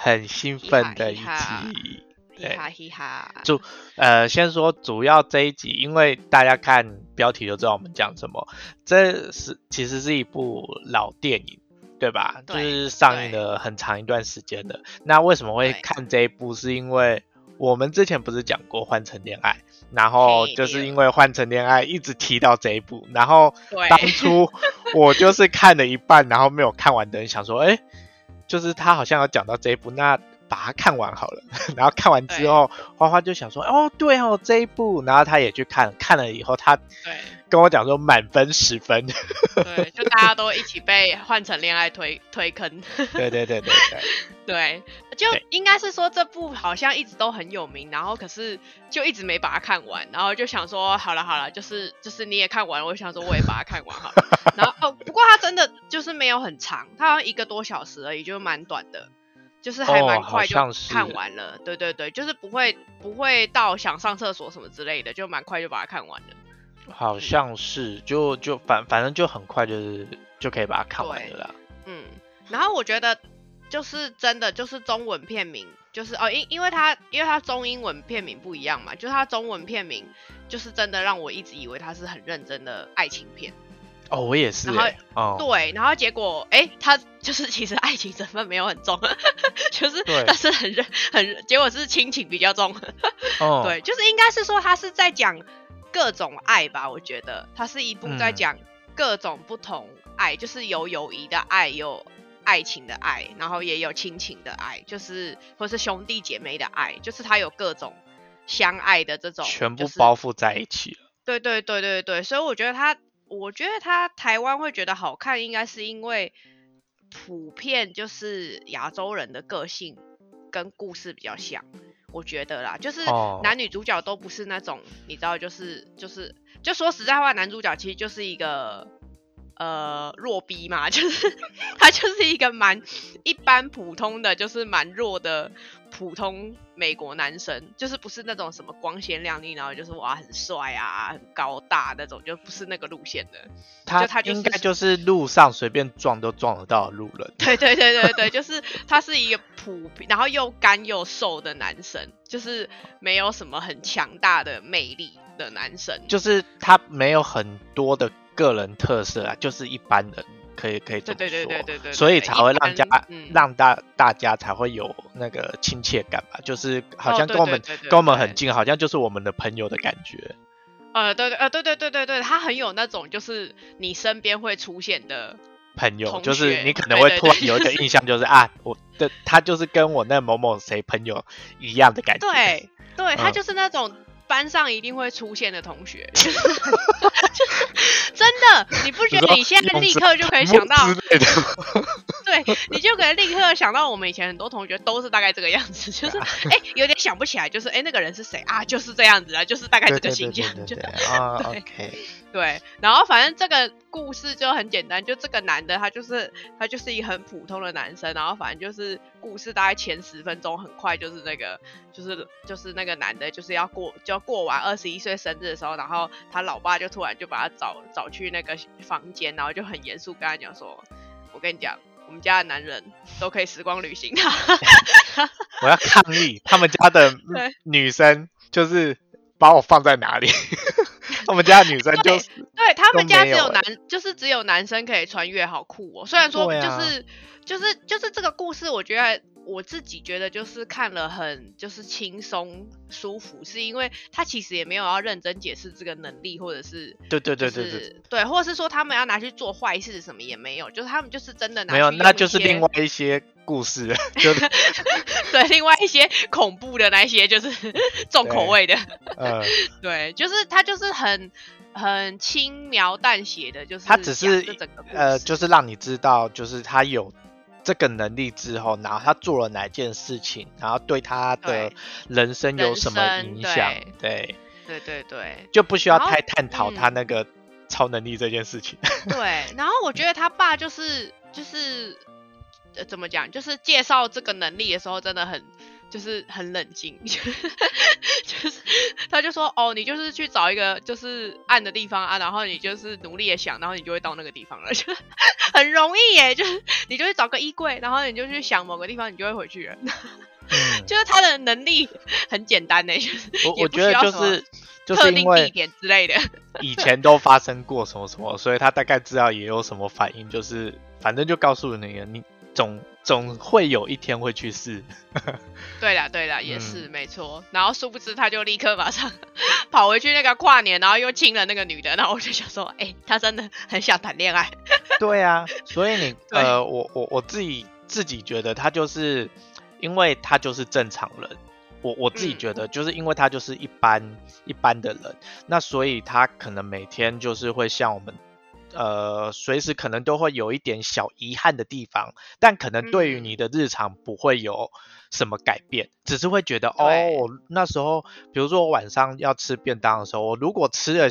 很兴奋的一集。对哈嘻哈，主呃，先说主要这一集，因为大家看标题就知道我们讲什么。这是其实是一部老电影，对吧？就是上映了很长一段时间的。那为什么会看这一部？是因为我们之前不是讲过《换乘恋爱》，然后就是因为《换乘恋爱》一直提到这一部，然后当初我就是看了一半，然后没有看完的人想说，哎，就是他好像有讲到这一部，那把它看完好了。然后看完之后，花花就想说，哦，对哦，这一部，然后他也去看，看了以后，他对跟我讲说满分十分。对，就大家都一起被换成恋爱推 推坑。对对对对对，对，就应该是说这部好像一直都很有名，然后可是就一直没把它看完，然后就想说好了好了，就是就是你也看完了，我想说我也把它看完好了。然后哦，不过它真的就是没有很长，它好像一个多小时而已，就蛮短的，就是还蛮快就看完了。对对对，就是不会不会到想上厕所什么之类的，就蛮快就把它看完了。好像是，就就反反正就很快就是就可以把它看完了啦。嗯，然后我觉得就是真的就是中文片名，就是哦，因因为它因为它中英文片名不一样嘛，就是它中文片名就是真的让我一直以为它是很认真的爱情片，哦，我也是然后对，然后结果哎，它就是其实爱情成分没有很重，就是但是很认很结果是亲情比较重，哦，对，就是应该是说他是在讲各种爱吧，我觉得。它是一部在嗯。讲各种不同爱，就是有友谊的爱，有爱情的爱，然后也有亲情的爱，就是或是兄弟姐妹的爱，就是它有各种相爱的这种，全部包覆在一起了。对对对对对，所以我觉得它，我觉得它台湾会觉得好看，应该是因为普遍就是亚洲人的个性跟故事比较像，我觉得啦，就是哦。男女主角都不是那种，你知道，就是就是就说实在话，男主角其实就是一个呃弱逼嘛，就是 他就是一个蛮一般普通的，就是蛮弱的普通美国男生，就是不是那种什么光鲜亮丽，然后就是哇很帅啊、很高大那种，就不是那个路线的。他他就是应该就是路上随便撞都撞得到的路人。对对对对对，就是他是一个普，然后又干又瘦的男生，就是没有什么很强大的魅力的男生。就是他没有很多的个人特色啊，就是一般人可以可以这么说，对对对对对对，所以才会让家嗯。让大大家才会有那个亲切感吧，就是好像跟我们跟我们很近，好像就是我们的朋友的感觉。呃，对对呃，对对对对对，他很有那种就是你身边会出现的，朋友就是你可能会突然有一个印象，就是啊，我的他就是跟我那某某谁朋友一样的感觉。对对，他嗯。就是那种班上一定会出现的同学，就是真的，你不觉得你现在立刻就可以想到。对，你就可以立刻想到我们以前很多同学都是大概这个样子，就是哎、有点想不起来，就是哎、那个人是谁啊？就是这样子啊，就是大概这个形象，就啊，OK，对，然后反正这个故事就很简单，就这个男的他就是他就是一个很普通的男生，然后反正就是故事大概前十分钟很快就是那个就是就是那个男的就是要过就要过完二十一岁生日的时候，然后他老爸就突然就把他找找去那个房间，然后就很严肃跟他讲说，我跟你讲。我们家的男人都可以时光旅行，我要抗议，他们家的女生就是把我放在哪里？他们家女生就是对他们家只有男，就是只有男生可以穿越，好酷哦！虽然说就是、就是就是这个故事，我觉得我自己觉得就是看了很就是轻松舒服，是因为他其实也没有要认真解释这个能力，或者是对对对对对，对，或者是说他们要拿去做坏事什么也没有，就是他们就是真的拿没有，去那就是另外一些故事，就是对另外一些恐怖的那些就是重口味的，呃，对，就是他就是很很轻描淡写的，就是他只是呃，就是让你知道，就是他有这个能力之后，然后他做了哪件事情，然后对他的人生有什么影响，对，对。对对就不需要太探讨嗯。他那个超能力这件事情。对，然后我觉得他爸就是就是呃怎么讲，就是介绍这个能力的时候真的很就是很冷静，就是他就说哦，你就是去找一个就是暗的地方啊，然后你就是努力的想，然后你就会到那个地方了，就很容易耶，就是你就去找个衣柜，然后你就去想某个地方，你就会回去了。就是他的能力很简单呢，我我觉得就是特定地点之类的，以前都发生过什么什么，所以他大概知道也有什么反应，就是反正就告诉那个你总总会有一天会去试。对啦对啦，也是没错。然后殊不知他就立刻马上 跑回去那个跨年，然后又亲了那个女的，然后我就想说，哎，他真的很想谈恋爱。对啊，所以你呃，我我我自己自己觉得他就是。因为他就是正常人，我我自己觉得，就是因为他就是一般一般的人，那所以他可能每天就是会像我们，呃，随时可能都会有一点小遗憾的地方，但可能对于你的日常不会有什么改变，只是会觉得哦，那时候比如说我晚上要吃便当的时候，我如果吃了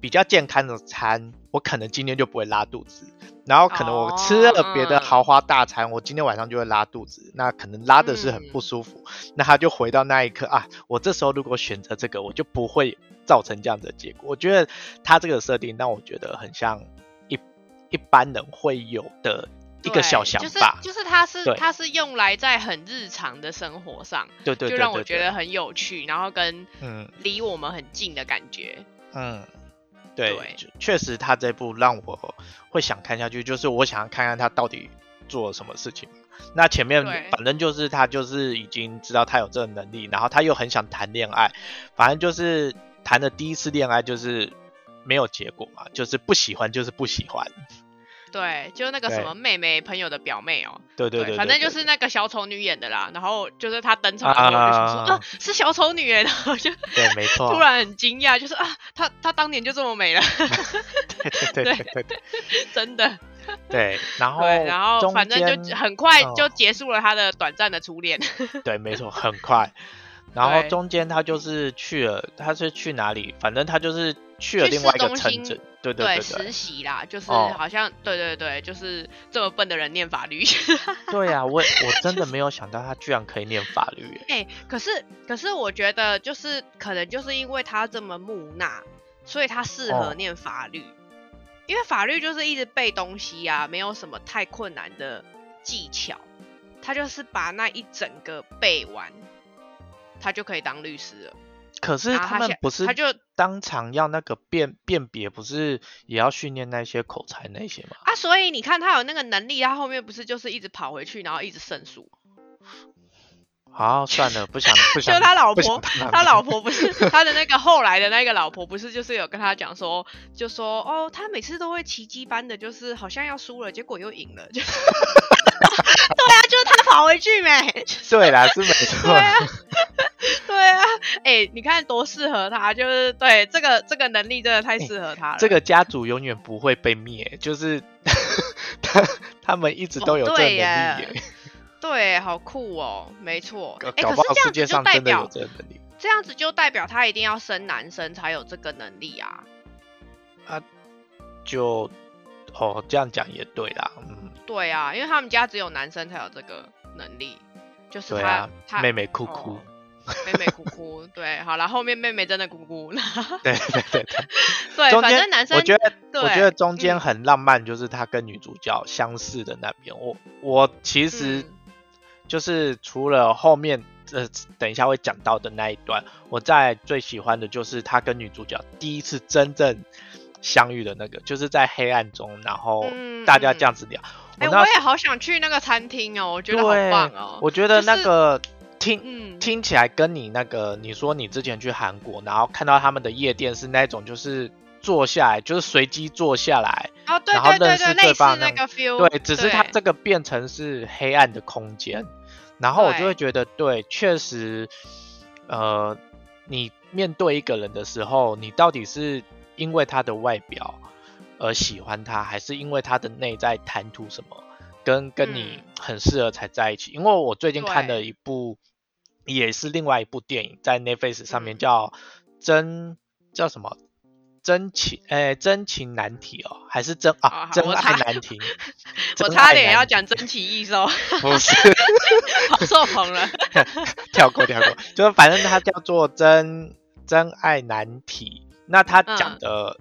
比较健康的餐，我可能今天就不会拉肚子。然后可能我吃了别的豪华大餐，我今天晚上就会拉肚子，那可能拉的是很不舒服。那他就回到那一刻啊，我这时候如果选择这个，我就不会造成这样的结果。我觉得他这个设定让我觉得很像一一般人会有的一个小想法，就是就是他是他是用来在很日常的生活上，对对，就让我觉得很有趣，然后跟嗯离我们很近的感觉，嗯。对，确实他这部让我会想看下去，就是我想要看看他到底做了什么事情。那前面反正就是他就是已经知道他有这个能力，然后他又很想谈恋爱，反正就是谈的第一次恋爱就是没有结果嘛，就是不喜欢就是不喜欢。对，就那个什么妹妹朋友的表妹哦，对对对，反正就是那个小丑女演的啦。然后就是她登场的时候，就想说啊，是小丑女然后就对，没错，突然很惊讶，就是啊，她她当年就这么美了，对对对对，真的，对，然后然后反正就很快就结束了她的短暂的初恋，对，没错，很快。然后中间他就是去了，他是去哪里？反正他就是去了另外一个城镇，对对对，实习啦，就是好像对对对，就是这么笨的人念法律。对啊，我 我真的没有想到他居然可以念法律。哎，可是可是我觉得就是可能就是因为他这么木讷，所以他适合念法律，因为法律就是一直背东西啊，没有什么太困难的技巧，他就是把那一整个背完。他就可以当律师了，可是他们不是他就当场要那个辨辨别，不是也要训练那些口才那些吗？啊，所以你看他有那个能力，他后面不是就是一直跑回去，然后一直胜诉。好，算了，不想不 想。就他老婆，他老婆不是他的那个后来的那个老婆，不是就是有跟他讲说，就说哦，他每次都会奇迹般的，就是好像要输了，结果又赢了，就。对啊，就是他跑回去没？对啦，是没错。对啊，哎，你看多适合他，就是对这个这个能力真的太适合他了。这个家族永远不会被灭，就是 他他们一直都有这能力。对，好酷哦，没错。哎，可是这样子就代表这样子就代表他一定要生男生才有这个能力啊？啊，就哦，这样讲也对啦，嗯。对啊，因为他们家只有男生才有这个能力，就是他他妹妹哭哭，妹妹哭哭，对，好了，后面妹妹真的哭哭，对 对对对，对，反正男生我觉得我觉得中间很浪漫，就是他跟女主角相似的那边，我我其实就是除了后面呃等一下会讲到的那一段，我在最喜欢的就是他跟女主角第一次真正相遇的那个，就是在黑暗中，然后大家这样子聊。哎，我也好想去那个餐厅哦，我觉得好棒哦。我觉得那个听听起来跟你那个，你说你之前去韩国，然后看到他们的夜店是那种，就是坐下来，就是随机坐下来，哦，对对对对，类似那个 feel。对，只是它这个变成是黑暗的空间，然后我就会觉得，对，确实，呃，你面对一个人的时候，你到底是因为他的外表。而喜欢他，还是因为他的内在谈吐什么，跟跟你很适合才在一起。因为我最近看了一部，也是另外一部电影，在 Netflix 上面叫真叫什么真情，哎，真情难题哦，还是真啊，真爱难 题。我差点要讲真情易收，不是，跑错棚了，跳过跳过，就是反正它叫做真真爱难题。那它讲的。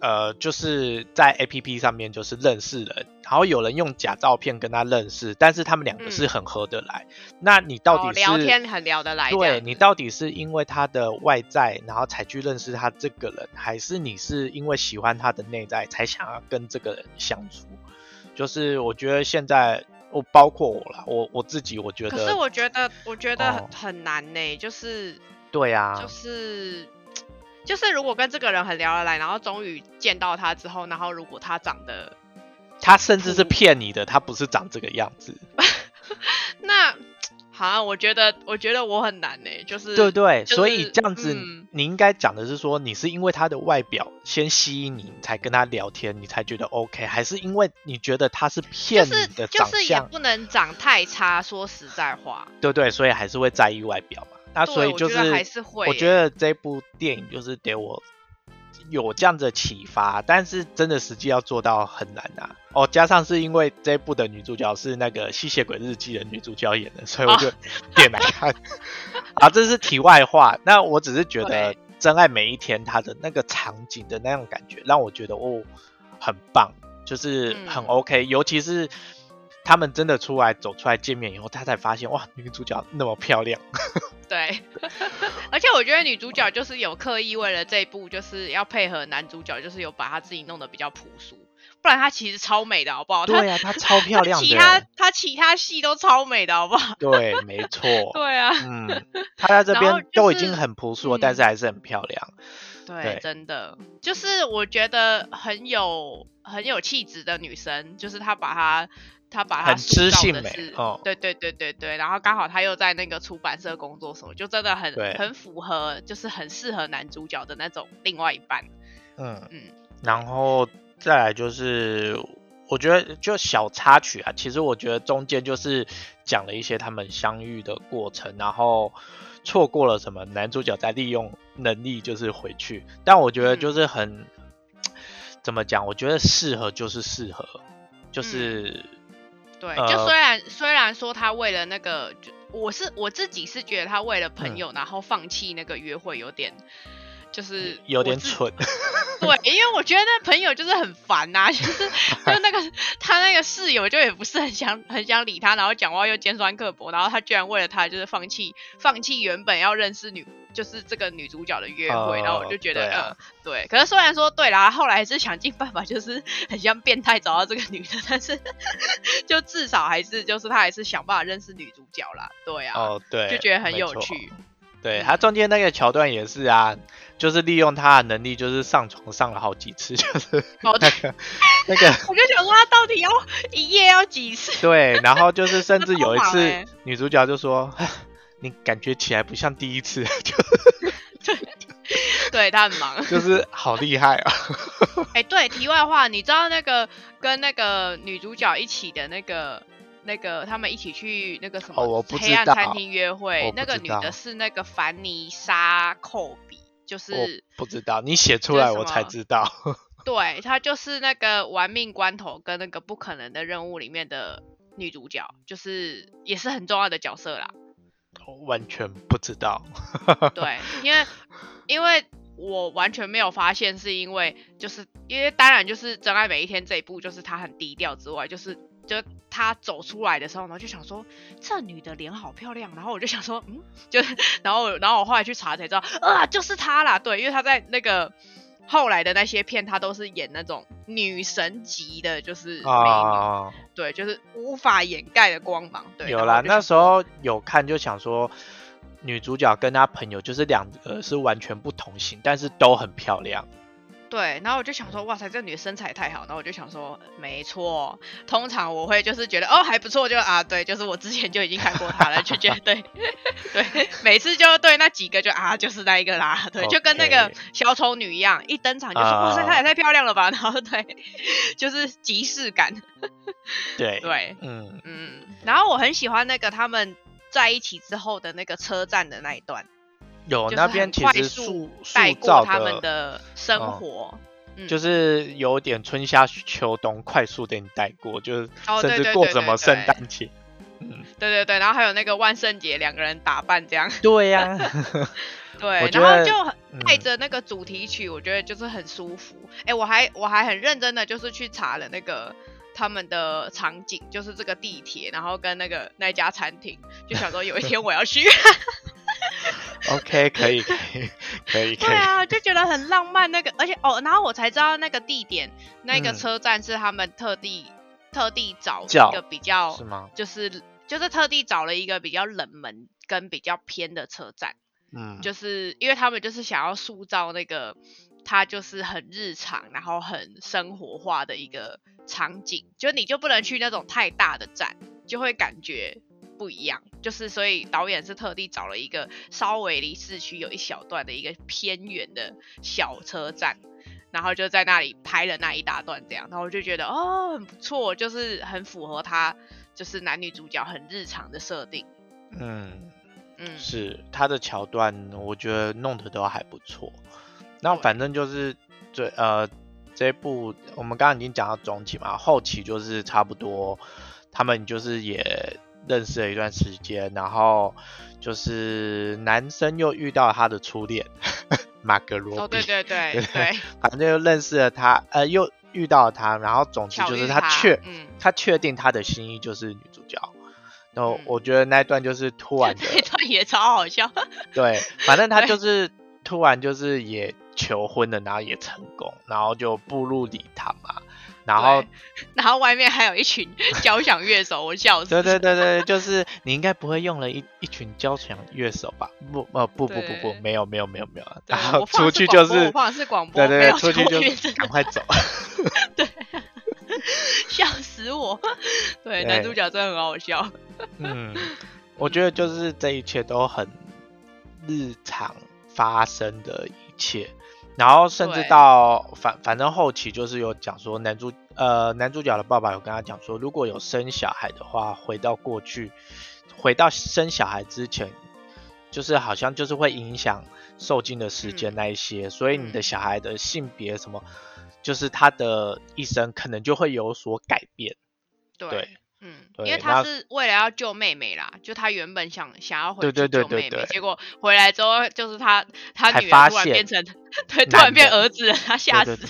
呃，就是在 A P P 上面就是认识人，然后有人用假照片跟他认识，但是他们两个是很合得来。那你到底是聊天很聊得来？对你到底是因为他的外在，然后才去认识他这个人，还是你是因为喜欢他的内在才想要跟这个人相处？就是我觉得现在，我包括我了，我我自己我觉得，可是我觉得我觉得很很难呢，就是对呀，就是。就是如果跟这个人很聊得来，然后终于见到他之后，然后如果他长得，他甚至是骗你的，他不是长这个样子。那 好，我觉得我觉得我很难呢，就是对对，所以这样子你应该讲的是说，你是因为他的外表先吸引你，才跟他聊天，你才觉得 OK，还是因为你觉得他是骗你的长相？就是也不能长太差，说实在话。对对，所以还是会在意外表嘛。那所以就是，我觉得这部电影就是给我有这样的启发，但是真的实际要做到很难啊。哦，加上是因为这部的女主角是那个《吸血鬼日记》的女主角演的，所以我就点来看。啊，这是题外话。那我只是觉得《真爱每一天》它的那个场景的那种感觉，让我觉得哦很棒，就是很 OK，尤其是。他们真的出来走出来见面以后，他才发现哇，女主角那么漂亮。对，而且我觉得女主角就是有刻意为了这一部，就是要配合男主角，就是有把她自己弄得比较朴素，不然她其实超美的，好不好？对啊，她超漂亮的。其他她其他戏都超美的，好不好？对，没错。对啊，嗯，她在这边都已经很朴素了，但是还是很漂亮。对，真的，就是我觉得很有很有气质的女生，就是她把她。他把他知性美哦，对对对对对，然后刚好他又在那个出版社工作，什么就真的很很符合，就是很适合男主角的那种另外一半。嗯嗯，然后再来就是，我觉得就小插曲啊，其实我觉得中间就是讲了一些他们相遇的过程，然后错过了什么，男主角在利用能力就是回去，但我觉得就是很怎么讲，我觉得适合就是适合，就是。对，就虽然虽然说他为了那个，就我是我自己是觉得他为了朋友，然后放弃那个约会，有点就是有点蠢。对，因为我觉得那朋友就是很烦呐，就是就那个他那个室友就也不是很想很想理他，然后讲话又尖酸刻薄，然后他居然为了他就是放弃放弃原本要认识女。就是这个女主角的约会，然后我就觉得，呃，对。可是虽然说对啦，后来还是想尽办法，就是 很像变态找到这个女的，但是就至少还是就是他还是想办法认识女主角啦，对啊，哦对，就觉得很有趣。对他中间那个桥段也是啊，就是利用他的能力，就是上床上了好几次，就是 那个那个，我就想说他到底要一夜要几次？对，然后就是甚至有一次女主角就说。你感觉起来不像第一次，就对，对他很忙，就是好厉害啊！哎，对，题外话，你知道那个跟那个女主角一起的那个那个他们一起去那个什么黑暗餐厅约会，那个女的是那个凡妮莎·寇比，就是不知道你写出来我才知道。对，她就是那个《玩命关头》跟那个《不可能的任务》里面的女主角，就是也是很重要的角色啦。我完全不知道，对，因为因为我完全没有发现，是因为就是因为当然就是《真爱每一天》这一部，就是他很低调之外，就是就她走出来的时候，然后就想说这女的脸好漂亮，然后我就想说嗯，就然后然后我后来去查才知道啊，就是她啦，对，因为她在那个。后来的那些片，她都是演那种女神级的，就是啊，对，就是无法掩盖的光芒。对，有啦，那时候有看就想说，女主角跟她朋友就是两个是完全不同型，但是都很漂亮。对，然后我就想说，哇塞，这女的身材太好，然后我就想说，没错，通常我会就是觉得哦还不错，就啊对，就是我之前就已经看过她了，就觉得对对，每次就对那几个就啊就是那一个啦，对，就跟那个小丑女一样，一登场就说哇塞，她也太漂亮了吧，然后对，就是即视感，对对，嗯。嗯，然后我很喜欢那个他们在一起之后的那个车站的那一段。有那边其实塑带塑造过他们的，生嗯活。嗯就是有点春夏秋冬快速给你带过，就是哦对甚至过对对对什么圣对诞节。嗯，对对对，然后还有那个万圣节两个人打扮这样，对呀、对然后就带着那个主题曲，我觉得就是很舒服。哎，我还我还很认真的就是去查了那个他们的场景，就是这个地铁，然后跟那个那家餐厅，就想说有一天我要去。OK，可以，可以，可以，可以。对啊，就觉得很浪漫。那个，而且哦，然后我才知道那个地点，那个嗯车站是他们特地、特地找叫一个比较是，吗？就是就是特地找了一个比较冷门跟比较偏的车站，嗯，就是因为他们就是想要塑造那个它就是很日常，然后很生活化的一个场景，就你就不能去那种太大的站，就会感觉。不一样，就是所以导演是特地找了一个稍微离市区有一小段的一个偏远的小车站，然后就在那里拍了那一大段这样，然后我就觉得哦很不错，就是很符合他就是男女主角很日常的设定，嗯，嗯，是他的桥段，我觉得弄得都还不错。那反正就是最呃这一部我们刚刚已经讲到中期嘛，后期就是差不多他们就是也认识了一段时间，然后就是男生又遇到他的初恋马格罗比，哦对对对对对，反正又认识了他，呃，又遇到了他，然后总之就是他他确嗯他确定他的心意就是女主角。然后嗯我觉得那一段就是突然的，那段也超好笑，对，反正他 就是突然就是也求婚了，然后也成功，然后就步入礼堂嘛，然后然后外面还有一群 交响乐手，我笑死。对对对对，就是你应该不会用了一一群交响乐手吧？不呃不不不不，没有没有没有没有，然后出去就是的是广播我放的是广播，对对出去就赶快走。对笑死我。对，男主角真的很好笑。嗯，我觉得就是这一切都很日常发生的一切，然后甚至到反反正后期就是有讲说男主呃男主角的爸爸有跟他讲说，如果有生小孩的话，回到过去，回到生小孩之前，就是好像就是会影响受精的时间嗯。那一些，所以你的嗯。小孩的性别什么，就是他的一生可能就会有所改变。对，对嗯，因为他是为了要救妹妹啦，就他原本想想要回对去救妹妹，对结果回来之后就是他他女儿突然变成对，突然变儿子了，他吓对死。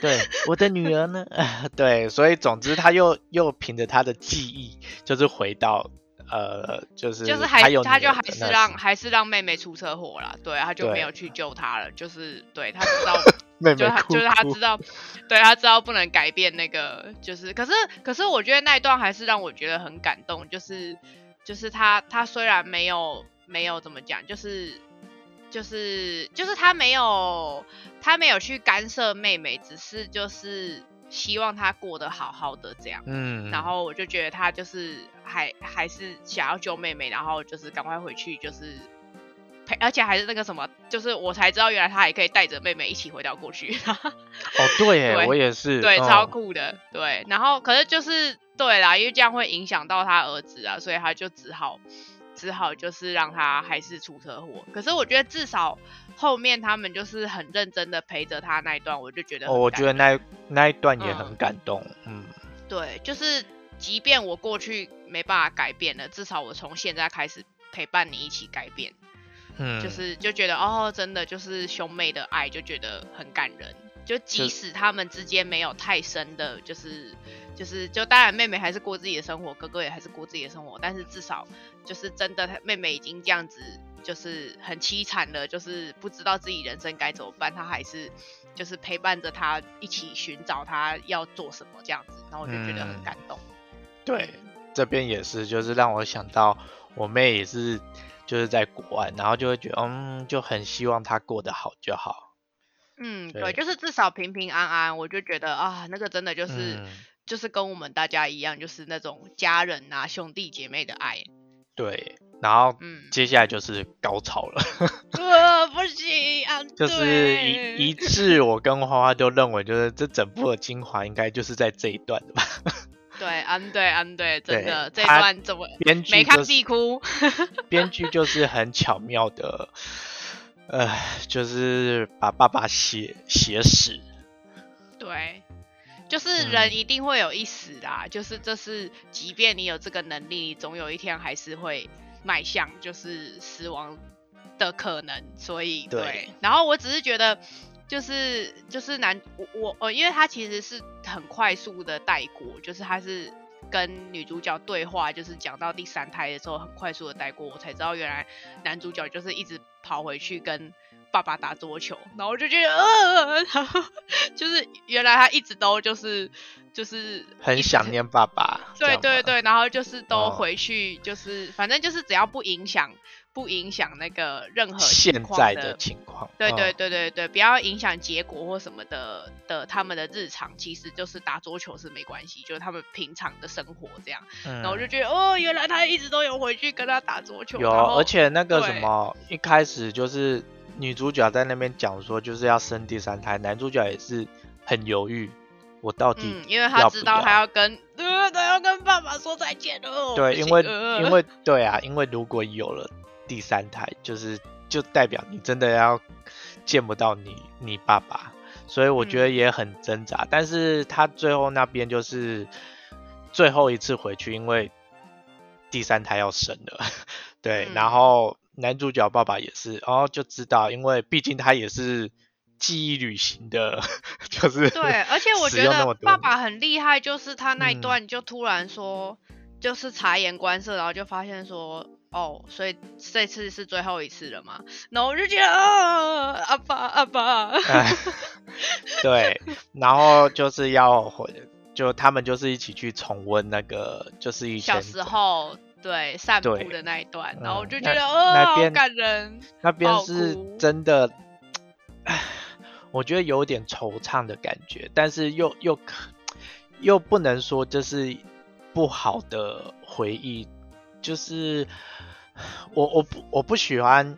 对，我的女儿呢？对，所以总之他又又凭着他的记忆，就是回到呃，就是就是还他就还是让还是让妹妹出车祸了，对，他就没有去救她了，就是对他知道 妹妹哭就他就是他知道，对他知道不能改变那个，就是可是可是我觉得那一段还是让我觉得很感动，就是就是他他虽然没有没有怎么讲，就是就是就是他没有他没有去干涉妹妹，只是就是希望她过得好好的这样。嗯，然后我就觉得他就是还还是想要救妹妹，然后就是赶快回去，就是陪，而且还是那个什么，就是我才知道原来他还可以带着妹妹一起回到过去，哦，对耶，对我也是，对，嗯超酷的，对。然后可是就是对啦，因为这样会影响到他儿子啊，所以他就只好只好就是让他还是出车祸。可是我觉得至少后面他们就是很认真的陪着他那一段，我就觉得哦，我觉得那那一段也嗯很感动，嗯对，就是即便我过去没办法改变了，至少我从现在开始陪伴你一起改变，嗯，就是就觉得哦，真的就是兄妹的爱，就觉得很感人。就即使他们之间没有太深的，就是就是就当然妹妹还是过自己的生活，哥哥也还是过自己的生活，但是至少就是真的，妹妹已经这样子，就是很凄惨的，就是不知道自己人生该怎么办，他还是就是陪伴着他一起寻找他要做什么这样子，然后我就觉得很嗯感动。对，这边也是，就是让我想到我妹也是，就是在国外，然后就会觉得，嗯，就很希望她过得好就好，嗯，对对，就是至少平平安安，我就觉得啊，那个真的就是、嗯，就是跟我们大家一样，就是那种家人啊、兄弟姐妹的爱。对，然后嗯，接下来就是高潮了。呃，不行啊，就是对一一致，我跟花花都认为，就是这整部的精华应该就是在这一段的吧。对，安对安对，真对的这段怎么编剧没看就是必哭？编剧就是很巧妙的，呃，就是把爸爸写写死。对，就是人一定会有一死啦，就是这是，即便你有这个能力，你总有一天还是会迈向就是死亡的可能。所以对，然后我只是觉得，就是就是男我我呃，因为他其实是很快速的带过，就是他是。跟女主角对话，就是讲到第三胎的时候，很快速的带过，我才知道原来男主角就是一直跑回去跟爸爸打桌球，然后我就觉得，呃，然后就是原来他一直都就是就是很想念爸爸，对对对，然后就是都回去，就是反正就是只要不影响。不影响那个任何现在的情况，对对对对对，不要影响结果或什么的的他们的日常，其实就是打桌球是没关系，就是他们平常的生活这样。然后我就觉得哦，原来他一直都有回去跟他打桌球。有，而且那个什么，一开始就是女主角在那边讲说就是要生第三胎，男主角也是很犹豫，我到底因为他知道他要跟呃他要跟爸爸说再见了。对，因为因为对啊，因为如果有了。第三胎就是就代表你真的要见不到你你爸爸，所以我觉得也很挣扎。但是他最后那边就是最后一次回去，因为第三胎要生了，对。然后男主角爸爸也是，然后就知道，因为毕竟他也是记忆旅行的，就是对。而且我觉得爸爸很厉害，就是他那一段就突然说，就是察言观色，然后就发现说。哦，所以这次是最后一次了嘛？然后我就觉得啊，阿爸阿爸，对，然后就是要回，就他们就是一起去重温那个，就是以前小时候对散步的那一段，然后我就觉得哦，好感人，那边是真的，我觉得有点惆怅的感觉，但是又又可又不能说这是不好的回忆。就是我我不我不喜欢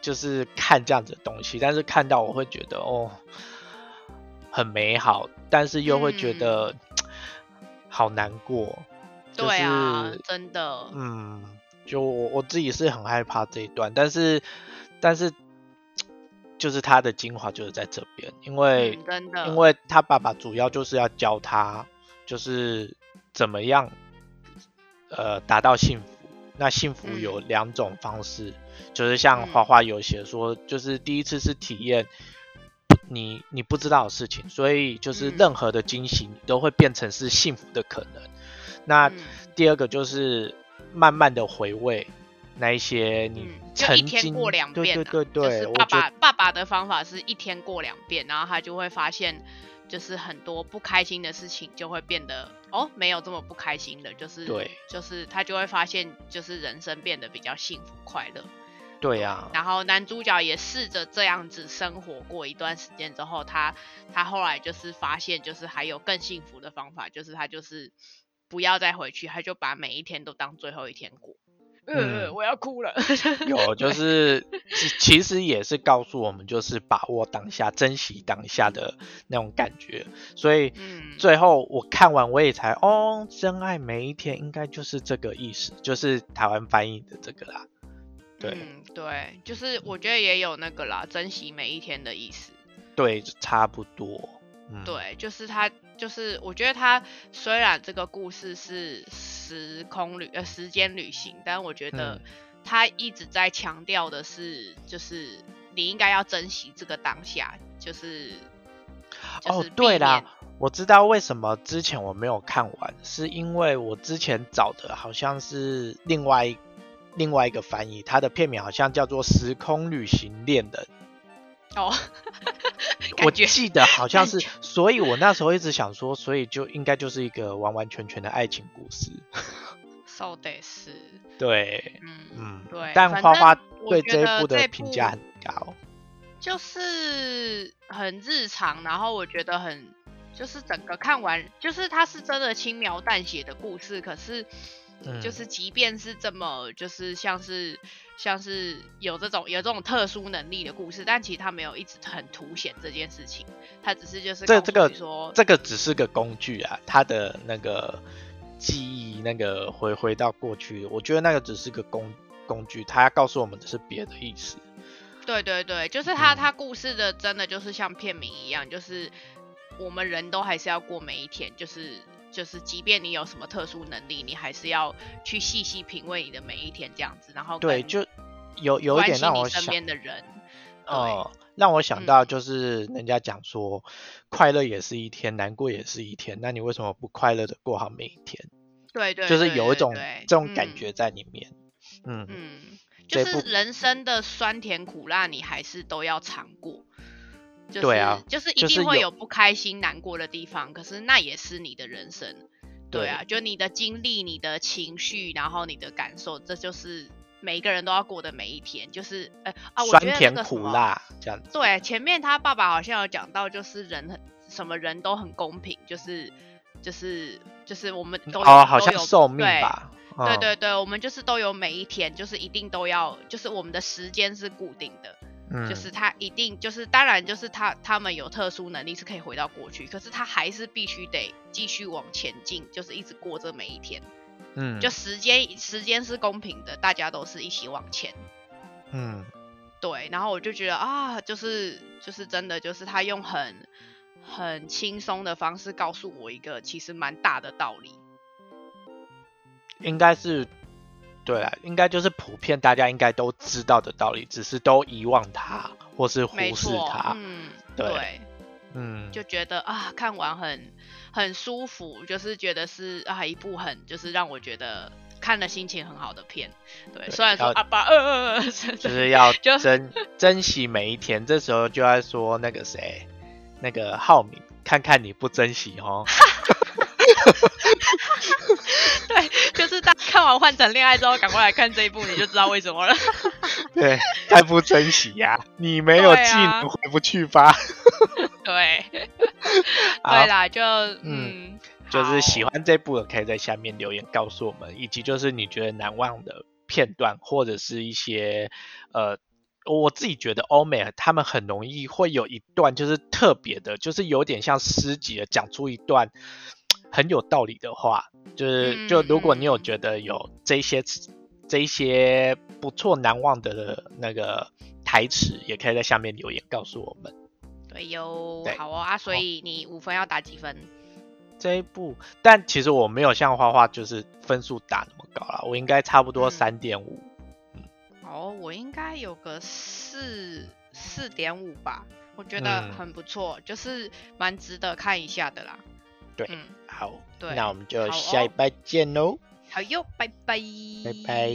就是看这样子的东西，但是看到我会觉得哦很美好，但是又会觉得好难过。对啊，真的。嗯，就我我自己是很害怕这一段，但是但是就是他的精华就是在这边，因为真的，因为他爸爸主要就是要教他就是怎么样呃达到幸福。那幸福有两种方式，就是像花花有写说，就是第一次是体验你你不知道的事情，所以就是任何的惊喜你都会变成是幸福的可能。那第二个就是慢慢的回味那一些你曾经过两遍，对对对对，爸爸爸爸的方法是一天过两遍，然后他就会发现。就是很多不开心的事情就会变得哦，没有这么不开心的，就是对，就是他就会发现，就是人生变得比较幸福快乐。对呀。然后男主角也试着这样子生活过一段时间之后，他他后来就是发现，就是还有更幸福的方法，就是他就是不要再回去，他就把每一天都当最后一天过。嗯，我要哭了。有，就是其实也是告诉我们，就是把握当下，珍惜当下的那种感觉。所以最后我看完，我也才哦，真爱每一天应该就是这个意思，就是台湾翻译的这个啦。对，对，就是我觉得也有那个啦，珍惜每一天的意思。对，差不多。对，就是他，就是我觉得他虽然这个故事是时空旅呃时间旅行，但我觉得他一直在强调的是，就是你应该要珍惜这个当下，就是哦对啦，我知道为什么之前我没有看完，是因为我之前找的好像是另外另外一个翻译，它的片名好像叫做《时空旅行恋人》。哦，我记得好像是，所以我那时候一直想说，所以就应该就是一个完完全全的爱情故事。So this，对，嗯嗯，对。但花花对这一部的评价很高，就是很日常，然后我觉得很，就是整个看完，就是它是真的轻描淡写的故事，可是。就是即便是这么就是像是像是有这种有这种特殊能力的故事，但其实他没有一直很凸显这件事情，他只是就是这这个说这个只是个工具啊，他的那个记忆那个回回到过去，我觉得那个只是个工工具，他要告诉我们的是别的意思。对对对，就是他嗯他故事的真的就是像片名一样，就是我们人都还是要过每一天，就是就是即便你有什么特殊能力，你还是要去细细品味你的每一天这样子，然后对，就有有一点让我想，身边的人。对，哦、让我想到嗯就是人家讲说，快乐也是一天，难过也是一天，那你为什么不快乐的过好每一天？对对，就是有一种这种感嗯觉在里面。嗯，嗯，就是人生的酸甜苦辣，你还是都要尝过。就是、对啊就是一定会有不开心、难过的地方，可是那也是你的人生。对啊，就你的经历、你的情绪，然后你的感受，这就是每一个人都要过的每一天。就是呃啊，我觉得那酸甜个什么苦辣这样子。对，前面他爸爸好像有讲到，就是人很什么人都很公平，就是就是就是我们都有哦，好都有像寿命对吧。嗯对对对，我们就是都有每一天，就是一定都要，就是我们的时间是固定的，嗯，就是他一定就是当然就是他他们有特殊能力是可以回到过去，可是他还是必须得继续往前进，就是一直过这每一天，嗯，就时间时间是公平的，大家都是一起往前。嗯，对，然后我就觉得啊，就是就是真的，就是他用很很轻松的方式告诉我一个其实蛮大的道理。应该是对啊，应该就是普遍大家应该都知道的道理，只是都遗忘它或是忽视错，它。嗯，对对，嗯，就觉得啊，看完很很舒服，就是觉得是啊一部很就是让我觉得看了心情很好的片。对，对虽然说要啊爸呃就是要就珍珍惜每一天。这时候就要说那个谁，那个浩明，看看你不珍惜哦。对，就是大家看完《换成恋爱》之后，赶快来看这一部，你就知道为什么了。对，太不珍惜呀、你没有技能回不去吧？对，好对啦，就嗯，就是喜好欢这部的，可以在下面留言告诉我们，以及就是你觉得难忘的片段，或者是一些呃，我自己觉得欧美他们很容易会有一段就是特别的，就是有点像诗集的，讲出一段很有道理的话。就是就如果你有嗯觉得有这些词这一些不错难忘的那个台词，也可以在下面留言告诉我们。对哟对，好哦啊，所以你五分要打几分？这一部，但其实我没有像花花就是分数打那么高啦，我应该差不多嗯三点五。哦，我应该有个四四点五吧，我觉得嗯很不错，就是蛮值得看一下的啦。对嗯，好，对那我们就下一拜见喽。好哟，拜拜，拜拜。